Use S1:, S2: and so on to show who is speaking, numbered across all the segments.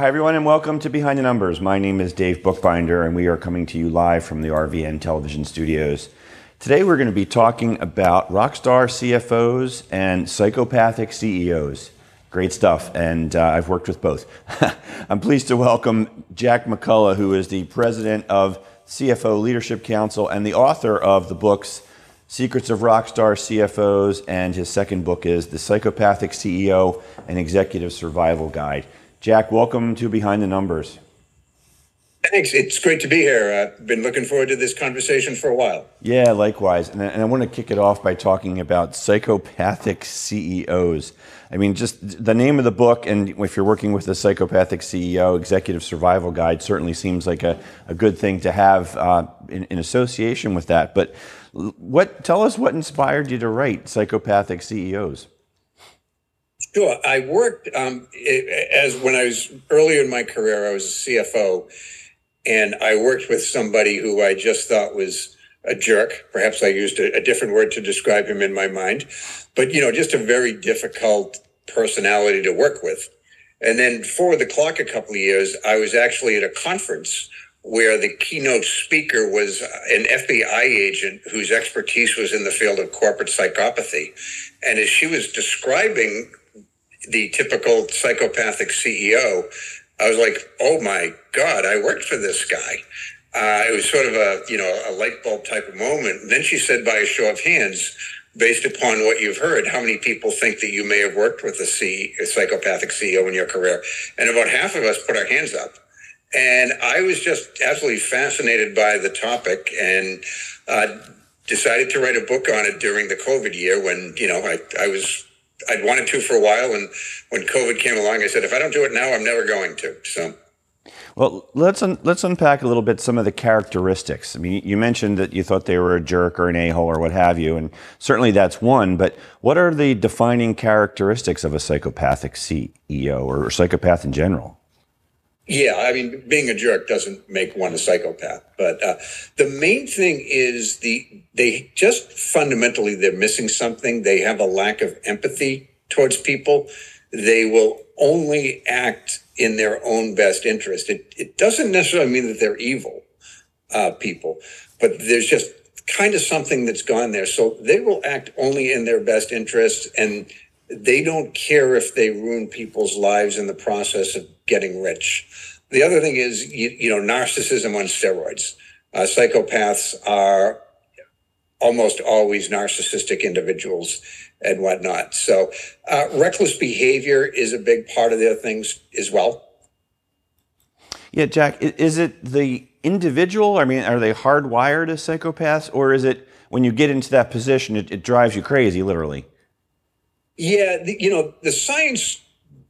S1: Hi, everyone, and welcome to Behind the Numbers. My name is Dave Bookbinder, and we are coming to you live from the RVN television studios. Today, we're going to be talking about rockstar CFOs and psychopathic CEOs. Great stuff, and uh, I've worked with both. I'm pleased to welcome Jack McCullough, who is the president of CFO Leadership Council and the author of the books Secrets of Rockstar CFOs, and his second book is The Psychopathic CEO and Executive Survival Guide. Jack, welcome to Behind the Numbers.
S2: Thanks. It's great to be here. I've been looking forward to this conversation for a while.
S1: Yeah, likewise. And I, and I want to kick it off by talking about psychopathic CEOs. I mean, just the name of the book, and if you're working with a psychopathic CEO, Executive Survival Guide certainly seems like a, a good thing to have uh, in, in association with that. But what tell us what inspired you to write Psychopathic CEOs?
S2: Sure. I worked um, as when I was earlier in my career, I was a CFO, and I worked with somebody who I just thought was a jerk. Perhaps I used a, a different word to describe him in my mind, but you know, just a very difficult personality to work with. And then for the clock, a couple of years, I was actually at a conference where the keynote speaker was an FBI agent whose expertise was in the field of corporate psychopathy. And as she was describing the typical psychopathic CEO, I was like, oh my God, I worked for this guy. Uh, it was sort of a, you know, a light bulb type of moment. And then she said, by a show of hands, based upon what you've heard, how many people think that you may have worked with a, C, a psychopathic CEO in your career? And about half of us put our hands up. And I was just absolutely fascinated by the topic and uh, decided to write a book on it during the COVID year when, you know, I, I was, I'd wanted to for a while. And when COVID came along, I said, if I don't do it now, I'm never going to. So.
S1: Well, let's un- let's unpack a little bit some of the characteristics. I mean, you mentioned that you thought they were a jerk or an a-hole or what have you, and certainly that's one. But what are the defining characteristics of a psychopathic CEO or psychopath in general?
S2: Yeah, I mean, being a jerk doesn't make one a psychopath, but uh, the main thing is the they just fundamentally they're missing something. They have a lack of empathy towards people. They will only act in their own best interest. It it doesn't necessarily mean that they're evil uh, people, but there's just kind of something that's gone there. So they will act only in their best interest and they don't care if they ruin people's lives in the process of getting rich. The other thing is, you, you know, narcissism on steroids. Uh, psychopaths are almost always narcissistic individuals and whatnot. So, uh, reckless behavior is a big part of their things as well.
S1: Yeah, Jack, is it the individual? I mean, are they hardwired as psychopaths, or is it when you get into that position, it, it drives you crazy, literally?
S2: Yeah, the, you know, the science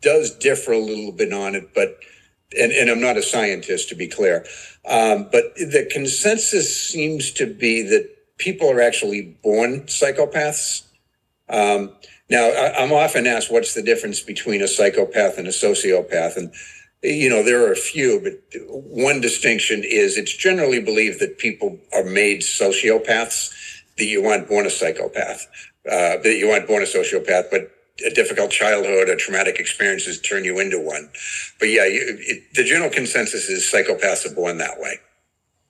S2: does differ a little bit on it, but and, and I'm not a scientist to be clear, um, but the consensus seems to be that people are actually born psychopaths. Um, now, I, am often asked what's the difference between a psychopath and a sociopath, and you know there are a few, but one distinction is it's generally believed that people are made sociopaths, that you aren't born a psychopath, uh, that you aren't born a sociopath, but a difficult childhood or traumatic experiences turn you into one. But yeah, you, it, the general consensus is psychopaths are born that way.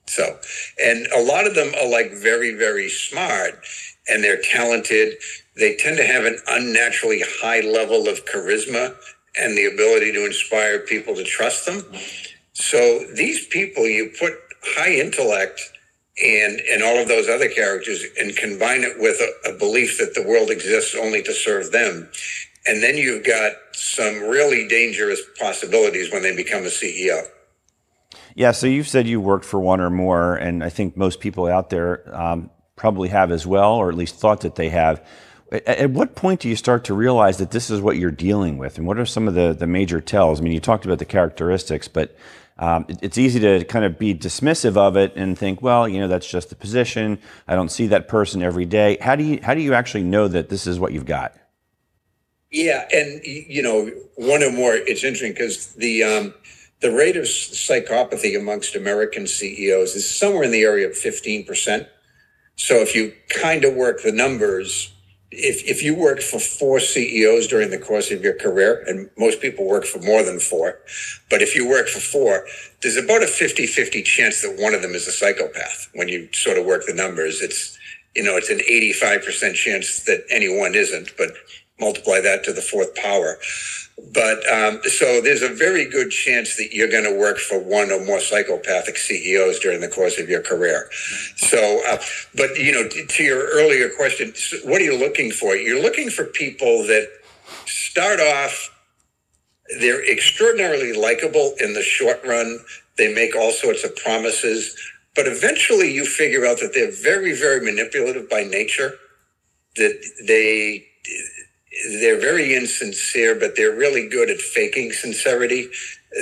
S2: So, and a lot of them are like very, very smart and they're talented. They tend to have an unnaturally high level of charisma and the ability to inspire people to trust them. So these people, you put high intellect and and all of those other characters and combine it with a, a, belief that the world exists only to serve them. And then you've got some really dangerous possibilities when they become a ceo
S1: yeah so you've said you worked for one or more and i think most people out there um, probably have as well or at least thought that they have. At, at what point do you start to realize that this is what you're dealing with? And what are some of the, the major tells? I mean you talked about the characteristics but um, it, it's easy to kind of be dismissive of it and think, well, you know, that's just the position. I don't see that person every day. How do you how do you actually know that this is what you've got?
S2: Yeah, and you know, one or more. It's interesting because the um, the rate of psychopathy amongst American CEOs is somewhere in the area of fifteen percent. So if you kind of work the numbers, if, if you work for four CEOs during the course of your career, and most people work for more than four, but if you work for four, there's about a 50 50 chance that one of them is a psychopath. When you sort of work the numbers, it's, you know, it's an 85% chance that anyone isn't, but multiply that to the fourth power. But um, so there's a very good chance that you're going to work for one or more psychopathic CEOs during the course of your career. So, uh, but you know, to, to your earlier question, what are you looking for? You're looking for people that start off. They're extraordinarily likable in the short run. They make all sorts of promises, but eventually you figure out that they're very, very manipulative by nature. That they they're very insincere, but they're really good at faking sincerity.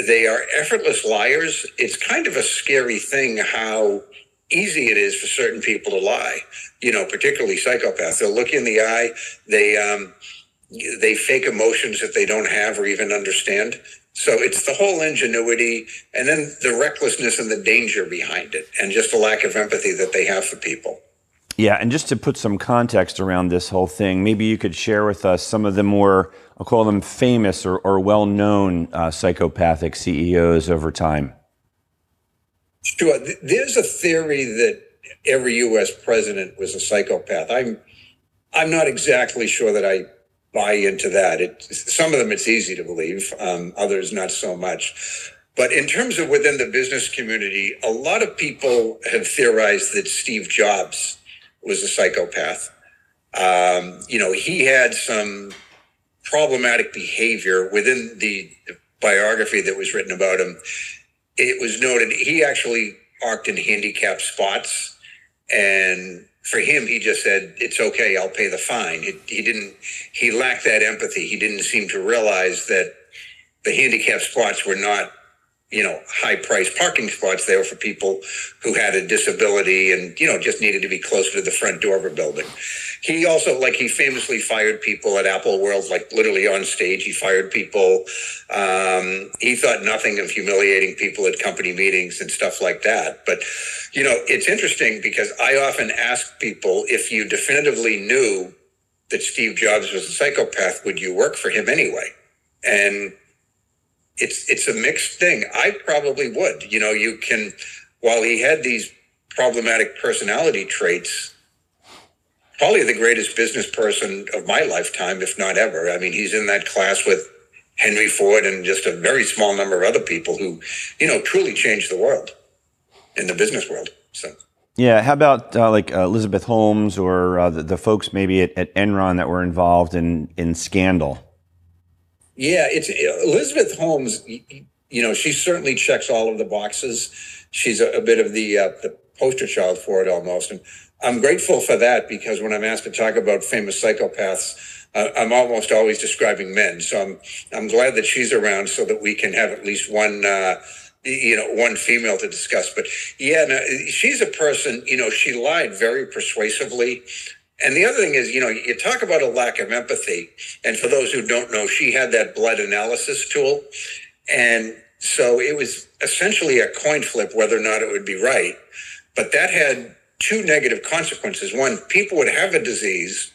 S2: They are effortless liars. It's kind of a scary thing how easy it is for certain people to lie. You know, particularly psychopaths. They'll look you in the eye. They um, they fake emotions that they don't have or even understand. So it's the whole ingenuity and then the recklessness and the danger behind it, and just the lack of empathy that they have for people.
S1: Yeah, and just to put some context around this whole thing, maybe you could share with us some of the more, I'll call them famous or, or well known uh, psychopathic CEOs over time.
S2: Sure. There's a theory that every U.S. president was a psychopath. I'm, I'm not exactly sure that I buy into that. It, some of them it's easy to believe, um, others not so much. But in terms of within the business community, a lot of people have theorized that Steve Jobs was a psychopath. Um, you know, he had some problematic behavior within the biography that was written about him. It was noted he actually parked in handicapped spots. And for him, he just said, It's okay, I'll pay the fine. He, he didn't, he lacked that empathy. He didn't seem to realize that the handicapped spots were not you know, high priced parking spots there for people who had a disability and, you know, just needed to be closer to the front door of a building. He also, like, he famously fired people at Apple World, like literally on stage. He fired people. Um, he thought nothing of humiliating people at company meetings and stuff like that. But, you know, it's interesting because I often ask people if you definitively knew that Steve Jobs was a psychopath, would you work for him anyway? And it's it's a mixed thing. I probably would. You know, you can while he had these problematic personality traits, probably the greatest business person of my lifetime, if not ever. I mean, he's in that class with Henry Ford and just a very small number of other people who, you know, truly changed the world in the business world. So.
S1: Yeah, how about uh, like uh, Elizabeth Holmes or uh, the, the, folks maybe at, at Enron that were involved in in scandal?
S2: Yeah, it's Elizabeth Holmes. You know, she certainly checks all of the boxes. She's a, a bit of the uh, the poster child for it almost, and I'm grateful for that because when I'm asked to talk about famous psychopaths, uh, I'm almost always describing men. So I'm I'm glad that she's around so that we can have at least one. Uh, you know, one female to discuss, but yeah, no, she's a person, you know, she lied very persuasively. And the other thing is, you know, you talk about a lack of empathy. And for those who don't know, she had that blood analysis tool. And so it was essentially a coin flip whether or not it would be right. But that had two negative consequences. One, people would have a disease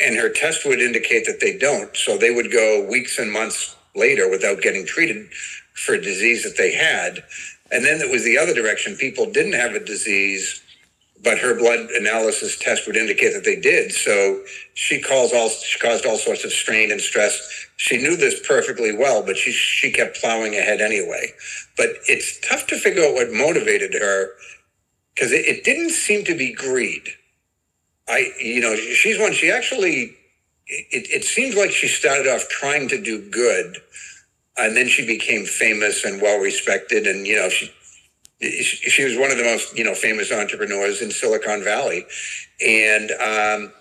S2: and her test would indicate that they don't. So they would go weeks and months later without getting treated for a disease that they had. And then it was the other direction. People didn't have a disease but her blood analysis test would indicate that they did. So she caused all she caused all sorts of strain and stress. She knew this perfectly well, but she she kept plowing ahead anyway. But it's tough to figure out what motivated her because it, it didn't seem to be greed. I you know she's one. She actually it, it seems like she started off trying to do good, and then she became famous and well respected, and you know she she was one of the most you know famous entrepreneurs in Silicon Valley, and um,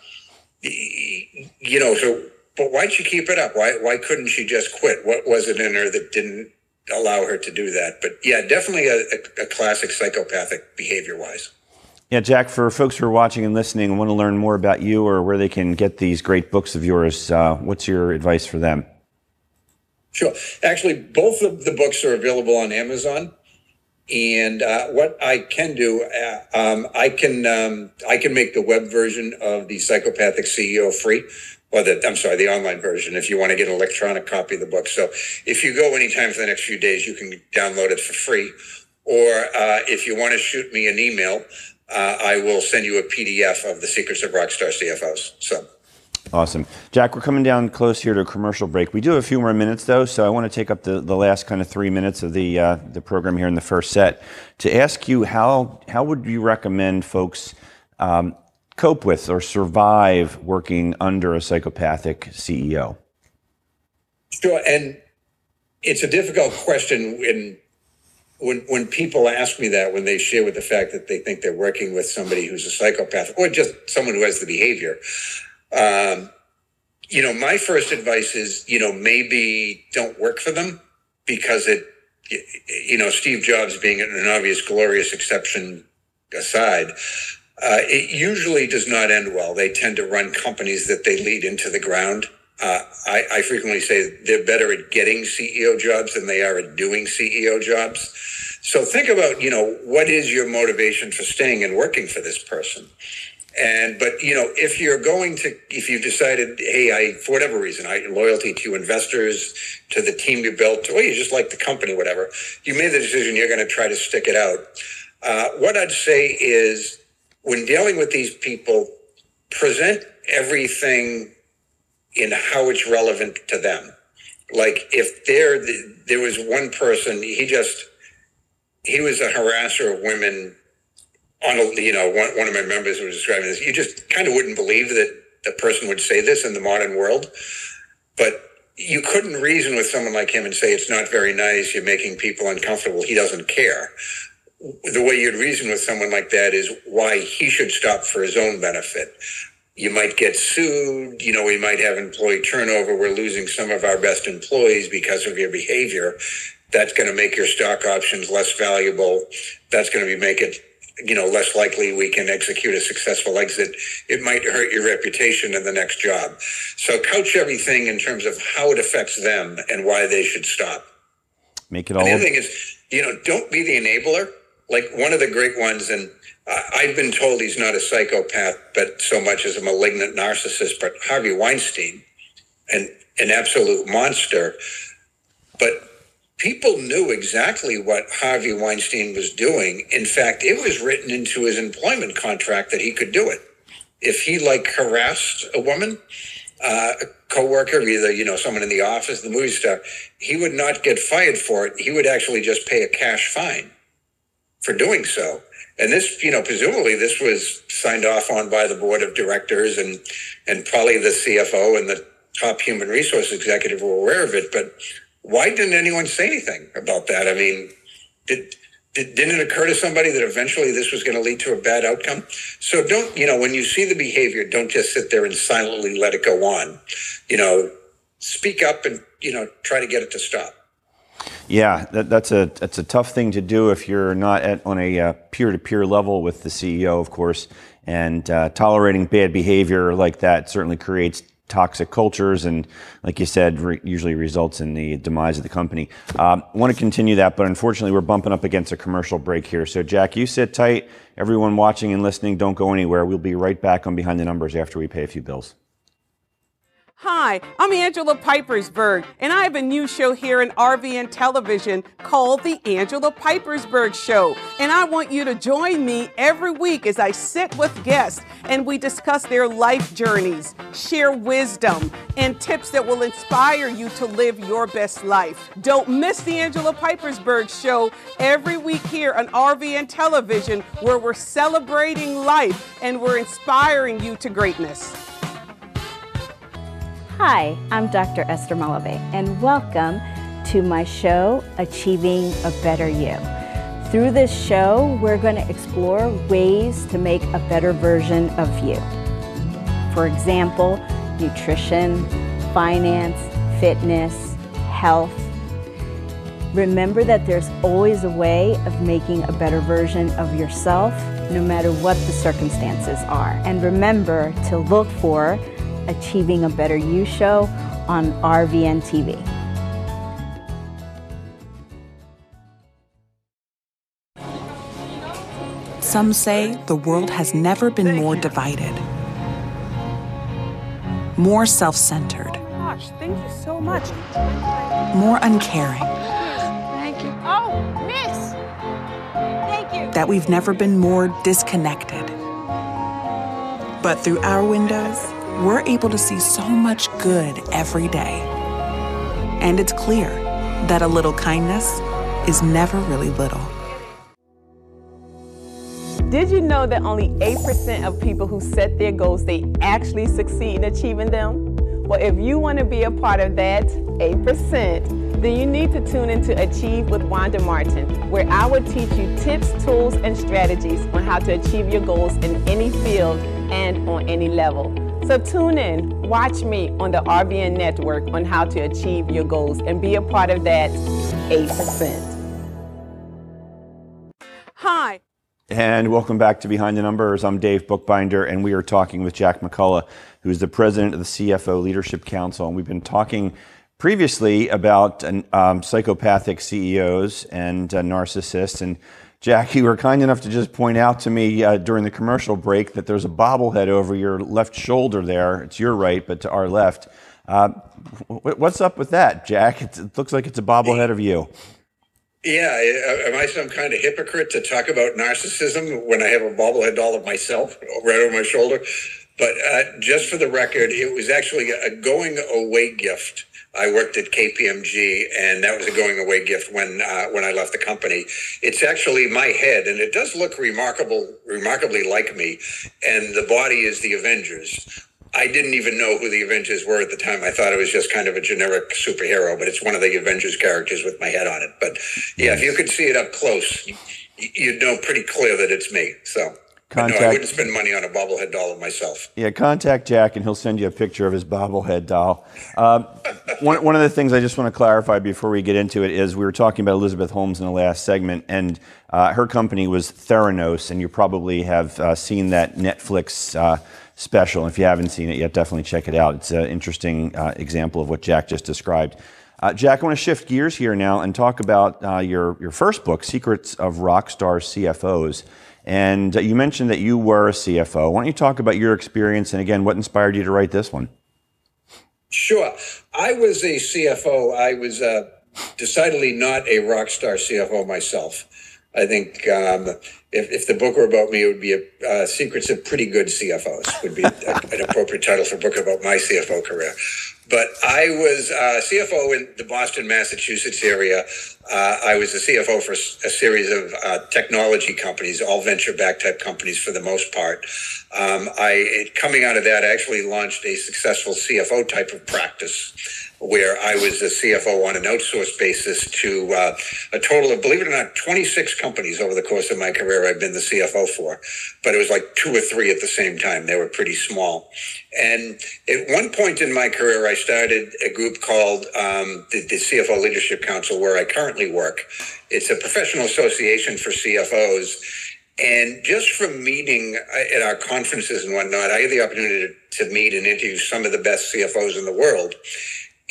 S2: you know so. But why'd she keep it up? Why why couldn't she just quit? What was it in her that didn't allow her to do that? But yeah, definitely a, a, a classic psychopathic behavior wise.
S1: Yeah, Jack, for folks who are watching and listening and want to learn more about you or where they can get these great books of yours, uh, what's your advice for them?
S2: Sure. Actually, both of the books are available on Amazon And uh, what I can do, uh, um, I can um, I can make the web version of the Psychopathic CEO free, or the I'm sorry, the online version. If you want to get an electronic copy of the book, so if you go anytime for the next few days, you can download it for free. Or uh, if you want to shoot me an email, uh, I will send you a PDF of the Secrets of Rockstar CFOs. So.
S1: Awesome. Jack, we're coming down close here to a commercial break. We do have a few more minutes, though, so I want to take up the, the last kind of three minutes of the, uh, the program here in the first set to ask you how, how would you recommend folks um, cope with or survive working under a psychopathic CEO?
S2: Sure. And it's a difficult question when, when, when people ask me that, when they share with the fact that they think they're working with somebody who's a psychopath or just someone who has the behavior. Um, you know, my first advice is, you know, maybe don't work for them because it, you know, Steve Jobs being an obvious glorious exception aside, uh, it usually does not end well. They tend to run companies that they lead into the ground. Uh, I, I, frequently say they're better at getting CEO jobs than they are at doing CEO jobs. So think about, you know, what is your motivation for staying and working for this person? And but you know, if you're going to, if you've decided, hey, I for whatever reason, I loyalty to investors, to the team you built, or you just like the company, whatever, you made the decision you're going to try to stick it out. Uh, what I'd say is, when dealing with these people, present everything in how it's relevant to them. Like if there there was one person, he just he was a harasser of women on a, you know, one, one of my members was describing this. You just kind of wouldn't believe that the person would say this in the modern world, but you couldn't reason with someone like him and say it's not very nice. You're making people uncomfortable. He doesn't care. The way you'd reason with someone like that is why he should stop for his own benefit. You might get sued. You know, we might have employee turnover. We're losing some of our best employees because of your behavior. That's going to make your stock options less valuable. That's going to be make it you know, less likely we can execute a successful exit. It might hurt your reputation in the next job. So couch everything in terms of how it affects them and why they should stop.
S1: Make it all.
S2: The other thing is, you know, don't be the enabler. Like one of the great ones, and I've been told he's not a psychopath, but so much as a malignant narcissist. But Harvey Weinstein, an an absolute monster. But people knew exactly what Harvey Weinstein was doing. In fact, it was written into his employment contract that he could do it. If he like harassed a woman, uh, a coworker, either you know someone in the office, the movie star, he would not get fired for it. He would actually just pay a cash fine for doing so. And this, you know, presumably this was signed off on by the board of directors and and probably the CFO and the top human resource executive were aware of it, but why didn't anyone say anything about that? I mean, did, did didn't it occur to somebody that eventually this was going to lead to a bad outcome? So don't, you know, when you see the behavior, don't just sit there and silently let it go on. You know, speak up and, you know, try to get it to stop.
S1: Yeah, that, that's a that's a tough thing to do if you're not at, on a uh, peer-to-peer level with the CEO, of course. And uh, tolerating bad behavior like that certainly creates toxic cultures and like you said re- usually results in the demise of the company. Um, want to continue that but unfortunately we're bumping up against a commercial break here. So jack you sit tight. Everyone watching and listening don't go anywhere. We'll be right back on behind the numbers after we pay a few bills
S3: Hi, I'm Angela Pipersberg, and I have a new show here in RVN Television called The Angela Pipersberg Show. And I want you to join me every week as I sit with guests and we discuss their life journeys, share wisdom, and tips that will inspire you to live your best life. Don't miss The Angela Pipersberg Show every week here on RVN Television, where we're celebrating life and we're inspiring you to greatness.
S4: Hi, I'm Dr. Esther Malave, and welcome to my show, Achieving a Better You. Through this show, we're going to explore ways to make a better version of you. For example, nutrition, finance, fitness, health. Remember that there's always a way of making a better version of yourself, no matter what the circumstances are. And remember to look for Achieving a Better You show on RVN TV.
S5: Some say the world has never been more divided, more self centered.
S3: So.
S5: More uncaring. That we've never been more disconnected. But through our windows, we're able to see so much good every day. And it's clear that a little kindness is never really little.
S6: Did you know that only 8% of people who set their goals, they actually succeed in achieving them? Well, if you want to be a part of that 8%, then you need to tune into Achieve with Wanda Martin, where I will teach you tips, tools, and strategies on how to achieve your goals in any field and on any level. So tune in, watch me on the RVN network on how to achieve your goals and be a part of that 8%.
S3: Hi.
S1: And welcome back to Behind the Numbers. I'm Dave Bookbinder, and we are talking with Jack McCullough, who's the president of the CFO Leadership Council. And we've been talking previously about um, psychopathic CEOs and uh, narcissists. And Jack, you were kind enough to just point out to me uh, during the commercial break that there's a bobblehead over your left shoulder there. It's your right, but to our left. Uh, what's up with that, Jack? It looks like it's a bobblehead of you.
S2: Yeah, am I some kind of hypocrite to talk about narcissism when I have a bobblehead doll of myself right over my shoulder? But uh, just for the record, it was actually a going away gift. I worked at KPMG, and that was a going away gift when uh, when I left the company. It's actually my head, and it does look remarkable, remarkably like me. And the body is the Avengers. I didn't even know who the Avengers were at the time. I thought it was just kind of a generic superhero, but it's one of the Avengers characters with my head on it. But yeah, if you could see it up close, you'd know pretty clear that it's me. So. Contact, no, I wouldn't spend money on a bobblehead doll of myself.
S1: Yeah, contact Jack and he'll send you a picture of his bobblehead doll. Uh, one, one of the things I just want to clarify before we get into it is we were talking about Elizabeth Holmes in the last segment, and uh, her company was Theranos, and you probably have uh, seen that Netflix uh, special. If you haven't seen it yet, definitely check it out. It's an interesting uh, example of what Jack just described. Uh, Jack, I want to shift gears here now and talk about uh, your, your first book, Secrets of Rockstar CFOs. And uh, you mentioned that you were a CFO. Why don't you talk about your experience and, again, what inspired you to write this one?
S2: Sure. I was a CFO. I was uh, decidedly not a rock star CFO myself. I think um, if, if the book were about me, it would be a, uh, Secrets of Pretty Good CFOs would be a, an appropriate title for a book about my CFO career. But I was uh, CFO in the Boston, Massachusetts area. Uh, I was a CFO for a series of uh, technology companies, all venture-backed type companies for the most part. Um, I coming out of that, I actually launched a successful CFO type of practice where I was a CFO on an outsourced basis to uh, a total of, believe it or not, 26 companies over the course of my career I've been the CFO for. But it was like two or three at the same time. They were pretty small. And at one point in my career, I started a group called um, the, the CFO Leadership Council, where I currently work. It's a professional association for CFOs. And just from meeting uh, at our conferences and whatnot, I had the opportunity to, to meet and interview some of the best CFOs in the world.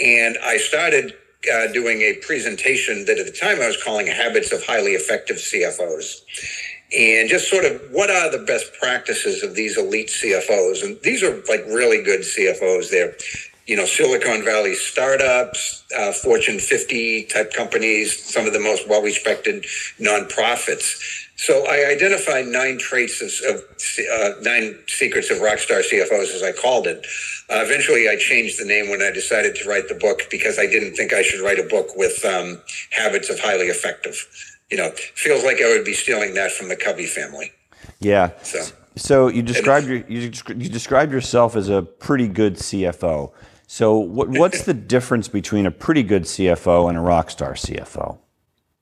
S2: And I started uh, doing a presentation that at the time I was calling Habits of Highly Effective CFOs. And just sort of what are the best practices of these elite CFOs? And these are like really good CFOs. They're, you know, Silicon Valley startups, uh, Fortune 50 type companies, some of the most well respected nonprofits. So I identified nine traits of, of uh, nine secrets of rockstar CFOs, as I called it. Uh, eventually, I changed the name when I decided to write the book because I didn't think I should write a book with um, habits of highly effective. You know, feels like I would be stealing that from the Covey family.
S1: Yeah. So, so you described your, you, you described yourself as a pretty good CFO. So what, what's the difference between a pretty good CFO and a rock star CFO?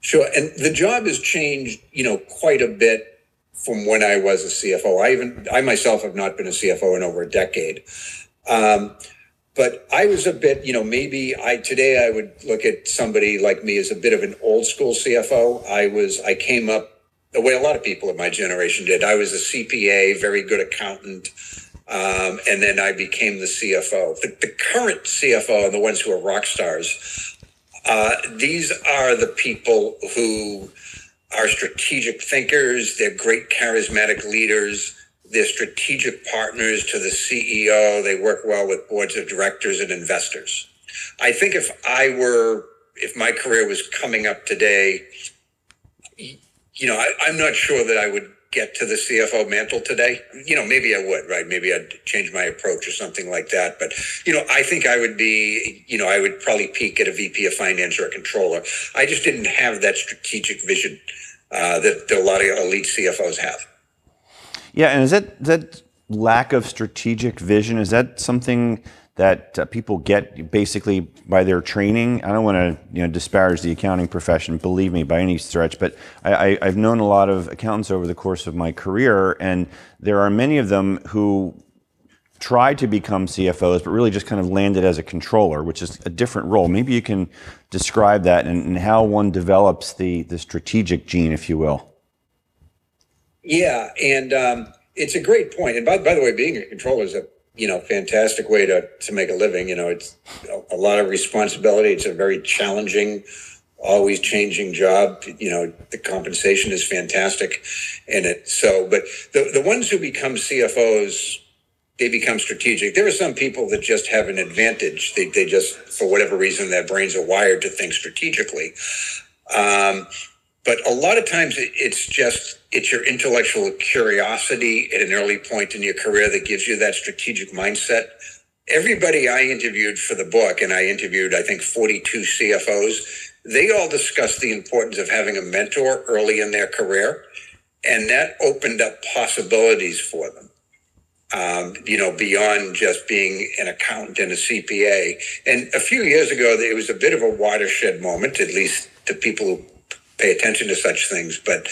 S2: Sure, and the job has changed, you know, quite a bit from when I was a CFO. I even I myself have not been a CFO in over a decade. Um, but I was a bit, you know, maybe I today I would look at somebody like me as a bit of an old school CFO. I was, I came up the way a lot of people of my generation did. I was a CPA, very good accountant, um, and then I became the CFO. The, the current CFO and the ones who are rock stars, uh, these are the people who are strategic thinkers. They're great charismatic leaders. They're strategic partners to the CEO. They work well with boards of directors and investors. I think if I were, if my career was coming up today, you know, I, I'm not sure that I would get to the CFO mantle today. You know, maybe I would, right? Maybe I'd change my approach or something like that. But, you know, I think I would be, you know, I would probably peak at a VP of finance or a controller. I just didn't have that strategic vision uh, that, that a lot of elite CFOs have.
S1: Yeah, and is that that lack of strategic vision is that something that uh, people get basically by their training. I don't want to you know disparage the accounting profession, believe me by any stretch, but I, have known a lot of accountants over the course of my career, and there are many of them who tried to become CFOs, but really just kind of landed as a controller, which is a different role. Maybe you can describe that and, and how one develops the the strategic gene, if you will.
S2: Yeah, and um, it's a great point. And by, by the way, being a controller is a you know, fantastic way to to make a living. You know, it's a, lot of responsibility. It's a very challenging, always changing job. You know, the compensation is fantastic in it. So, but the the ones who become CFOs, they become strategic. There are some people that just have an advantage. They they just for whatever reason their brains are wired to think strategically. Um, but a lot of times it's just it's your intellectual curiosity at an early point in your career that gives you that strategic mindset everybody i interviewed for the book and i interviewed i think 42 cfos they all discussed the importance of having a mentor early in their career and that opened up possibilities for them um, you know, beyond just being an accountant and a CPA. And a few years ago, it was a bit of a watershed moment, at least to people who pay attention to such things. But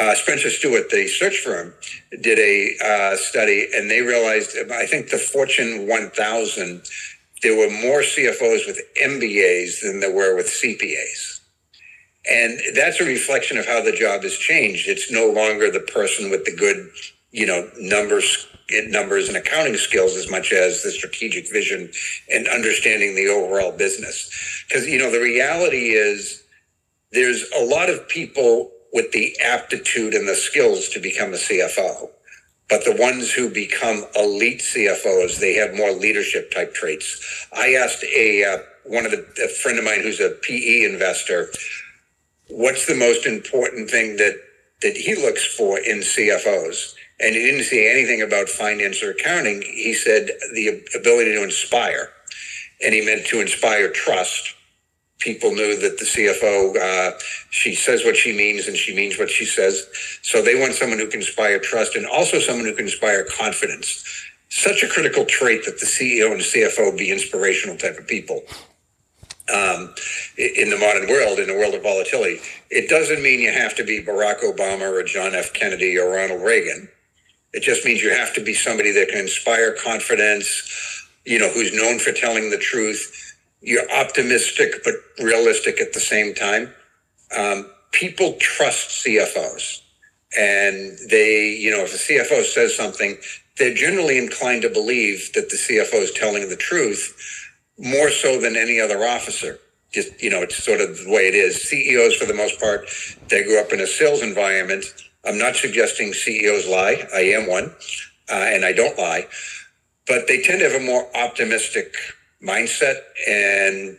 S2: uh, Spencer Stuart, the search firm, did a uh, study and they realized, I think the Fortune 1000, there were more CFOs with MBAs than there were with CPAs. And that's a reflection of how the job has changed. It's no longer the person with the good, you know, numbers numbers and accounting skills as much as the strategic vision and understanding the overall business. Because, you know, the reality is there's a lot of people with the aptitude and the skills to become a CFO. But the ones who become elite CFOs, they have more leadership type traits. I asked a uh, one of the a friend of mine who's a PE investor, what's the most important thing that that he looks for in CFOs? And he didn't say anything about finance or accounting. He said the ability to inspire, and he meant to inspire trust people knew that the CFO, uh, she says what she means and she means what she says. So they want someone who can inspire trust and also someone who can inspire confidence. Such a critical trait that the CEO and CFO be inspirational type of people. Um, in the modern world, in the world of volatility, it doesn't mean you have to be Barack Obama or John F. Kennedy or Ronald Reagan. It just means you have to be somebody that can inspire confidence, you know, who's known for telling the truth, you're optimistic but realistic at the same time. Um, people trust CFOs, and they, you know, if a CFO says something, they're generally inclined to believe that the CFO is telling the truth more so than any other officer. Just you know, it's sort of the way it is. CEOs, for the most part, they grew up in a sales environment. I'm not suggesting CEOs lie. I am one, uh, and I don't lie, but they tend to have a more optimistic mindset, and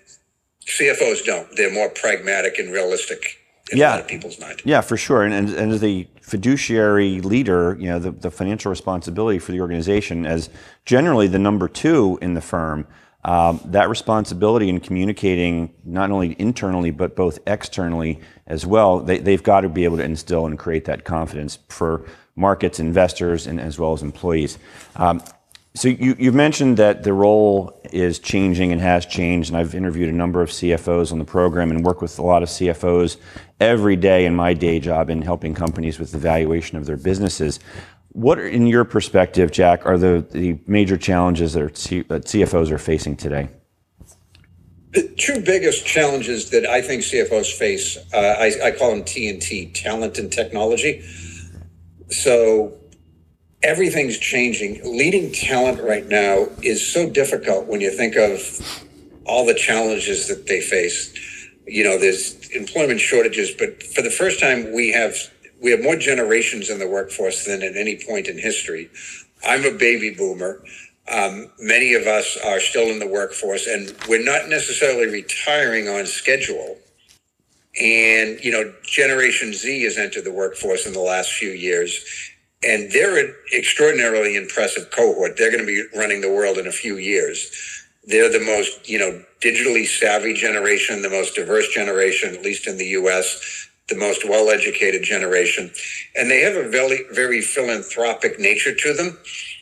S2: CFOs don't. They're more pragmatic and realistic in yeah. a lot of people's mind.
S1: Yeah, for sure. And, and, and as the fiduciary leader, you know, the, the financial responsibility for the organization as generally the number two in the firm, um, that responsibility in communicating not only internally but both externally as well, they, they've got to be able to instill and create that confidence for markets, investors, and as well as employees. Um, so you, you've mentioned that the role is changing and has changed, and I've interviewed a number of CFOs on the program and work with a lot of CFOs every day in my day job in helping companies with the valuation of their businesses. What, in your perspective, Jack, are the, the major challenges that, C, that CFOs are facing today?
S2: The two biggest challenges that I think CFOs face, uh, I, I call them TNT, talent and technology. So everything's changing. Leading talent right now is so difficult when you think of all the challenges that they face. you know, there's employment shortages, but for the first time, we have we have more generations in the workforce than at any point in history. I'm a baby boomer. Um, many of us are still in the workforce, and we're not necessarily retiring on schedule. And you know, Generation Z has entered the workforce in the last few years, and they're an extraordinarily impressive cohort. They're going to be running the world in a few years. They're the most, you know, digitally savvy generation, the most diverse generation, at least in the U.S., the most well-educated generation, and they have a very, very philanthropic nature to them.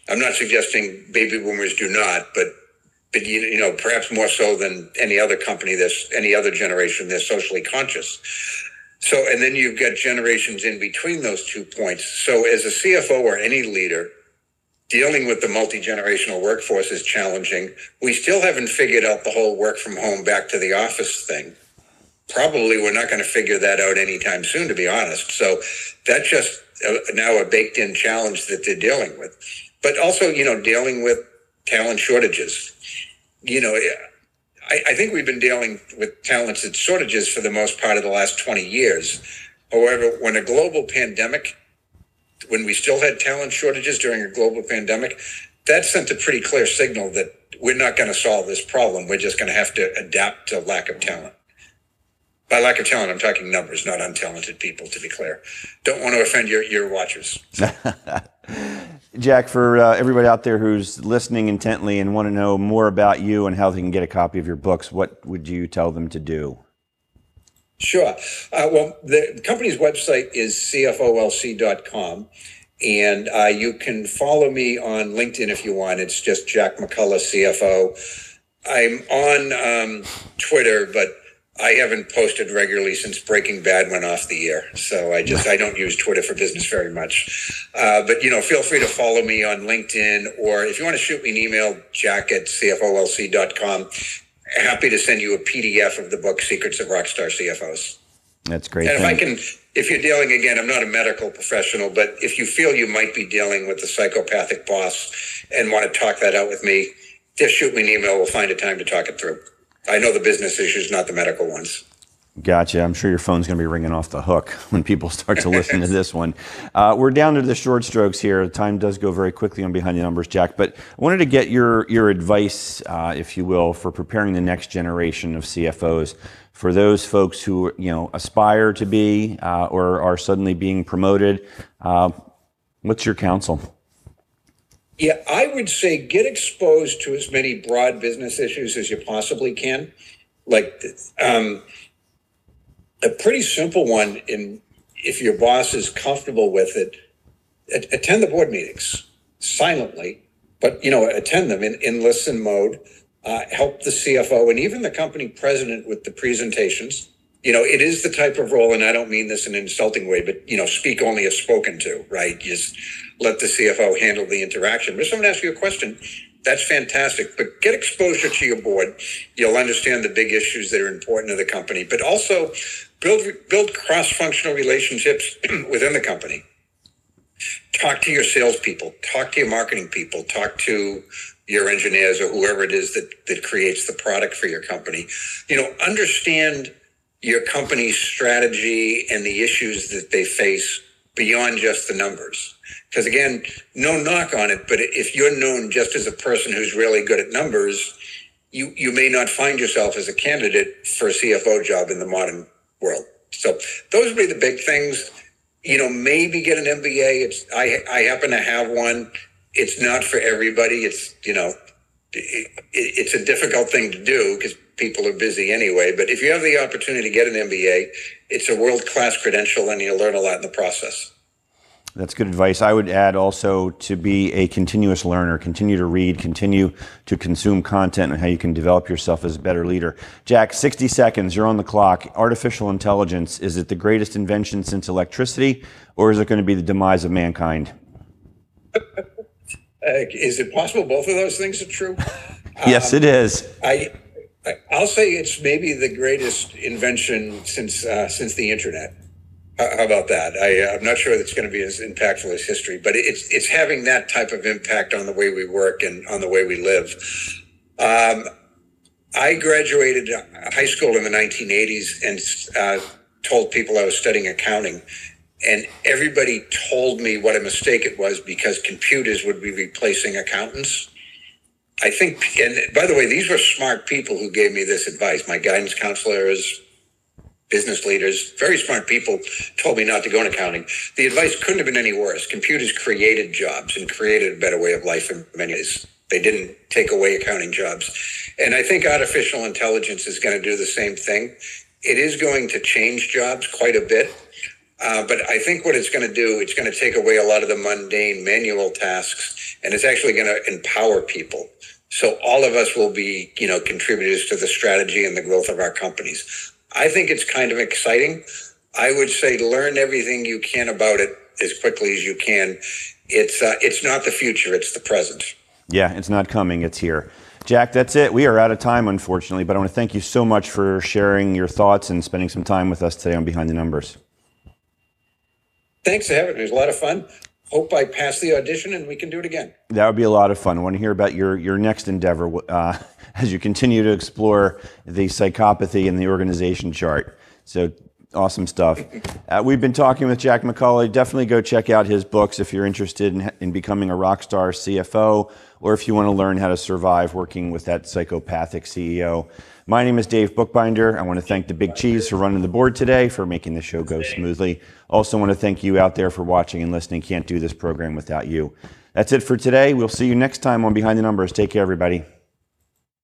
S2: I'm not suggesting baby boomers do not, but but you, you know perhaps more so than any other company, this any other generation, they're socially conscious. So, and then you've got generations in between those two points. So, as a CFO or any leader, dealing with the multi generational workforce is challenging. We still haven't figured out the whole work from home back to the office thing. Probably we're not going to figure that out anytime soon, to be honest. So, that's just a, now a baked in challenge that they're dealing with. But also, you know, dealing with talent shortages. You know, I, I think we've been dealing with talented shortages for the most part of the last 20 years. However, when a global pandemic, when we still had talent shortages during a global pandemic, that sent a pretty clear signal that we're not going to solve this problem. We're just going to have to adapt to lack of talent. By lack of talent, I'm talking numbers, not untalented people, to be clear. Don't want to offend your, your watchers.
S1: Jack, for uh, everybody out there who's listening intently and want to know more about you and how they can get a copy of your books, what would you tell them to do?
S2: Sure. Uh, well, the company's website is cfolc.com. And uh, you can follow me on LinkedIn if you want. It's just Jack McCullough, CFO. I'm on um, Twitter, but I haven't posted regularly since Breaking Bad went off the air, so I just I don't use Twitter for business very much. Uh, but you know, feel free to follow me on LinkedIn, or if you want to shoot me an email, Jack at cfolc.com. Happy to send you a PDF of the book Secrets of Rockstar CFOs.
S1: That's great.
S2: And if I can, if you're dealing again, I'm not a medical professional, but if you feel you might be dealing with a psychopathic boss and want to talk that out with me, just shoot me an email. We'll find a time to talk it through. I know the business issues, not the medical ones.
S1: Gotcha. I'm sure your phone's going to be ringing off the hook when people start to listen to this one. Uh, we're down to the short strokes here. Time does go very quickly on Behind the Numbers, Jack. But I wanted to get your your advice, uh, if you will, for preparing the next generation of CFOs. For those folks who you know aspire to be uh, or are suddenly being promoted, uh, what's your counsel?
S2: Yeah, I would say get exposed to as many broad business issues as you possibly can. Like um, a pretty simple one in if your boss is comfortable with it, attend the board meetings silently, but you know, attend them in, in listen mode. Uh, help the CFO and even the company president with the presentations. You know, it is the type of role, and I don't mean this in an insulting way, but you know, speak only if spoken to, right? Just let the CFO handle the interaction. But if someone asks you a question, that's fantastic. But get exposure to your board. You'll understand the big issues that are important to the company, but also build build cross functional relationships within the company. Talk to your salespeople. Talk to your marketing people. Talk to your engineers or whoever it is that that creates the product for your company. You know, understand your company's strategy and the issues that they face beyond just the numbers. Because again, no knock on it, but if you're known just as a person who's really good at numbers, you you may not find yourself as a candidate for a CFO job in the modern world. So those would be the big things. You know, maybe get an MBA. It's I I happen to have one. It's not for everybody. It's you know, it, it's a difficult thing to do because people are busy anyway. But if you have the opportunity to get an MBA, it's a world class credential, and you'll learn a lot in the process.
S1: That's good advice. I would add also to be a continuous learner, continue to read, continue to consume content and how you can develop yourself as a better leader. Jack, 60 seconds, you're on the clock. Artificial intelligence, is it the greatest invention since electricity or is it going to be the demise of mankind?
S2: Uh, is it possible both of those things are true?
S1: yes, um, it is.
S2: I, I'll say it's maybe the greatest invention since uh, since the internet. How about that? I, I'm not sure that's going to be as impactful as history, but it's it's having that type of impact on the way we work and on the way we live. Um, I graduated uh, high school in the 1980s and uh, told people I was studying accounting. And everybody told me what a mistake it was because computers would be replacing accountants. I think, and by the way, these were smart people who gave me this advice. My guidance counselors, business leaders, very smart people told me not to go in accounting. The advice couldn't have been any worse. Computers created jobs and created a better way of life in many ways. They didn't take away accounting jobs. And I think artificial intelligence is going to do the same thing. It is going to change jobs quite a bit. Uh, but I think what it's going to do, it's going to take away a lot of the mundane manual tasks, and it's actually going to empower people. So all of us will be, you know, contributors to the strategy and the growth of our companies. I think it's kind of exciting. I would say learn everything you can about it as quickly as you can. It's uh, it's not the future; it's the present.
S1: Yeah, it's not coming; it's here. Jack, that's it. We are out of time, unfortunately, but I want to thank you so much for sharing your thoughts and spending some time with us today on Behind the Numbers.
S2: Thanks for having me. It was a lot of fun. Hope I pass the audition and we can do it again.
S1: That would be a lot of fun. I want to hear about your, your next endeavor uh, as you continue to explore the psychopathy and the organization chart. So awesome stuff. Uh, we've been talking with Jack McCullough. Definitely go check out his books if you're interested in, in becoming a rock star CFO or if you want to learn how to survive working with that psychopathic CEO. My name is Dave Bookbinder. I want to thank the Big Cheese for running the board today, for making the show go smoothly. Also, want to thank you out there for watching and listening. Can't do this program without you. That's it for today. We'll see you next time on Behind the Numbers. Take care, everybody.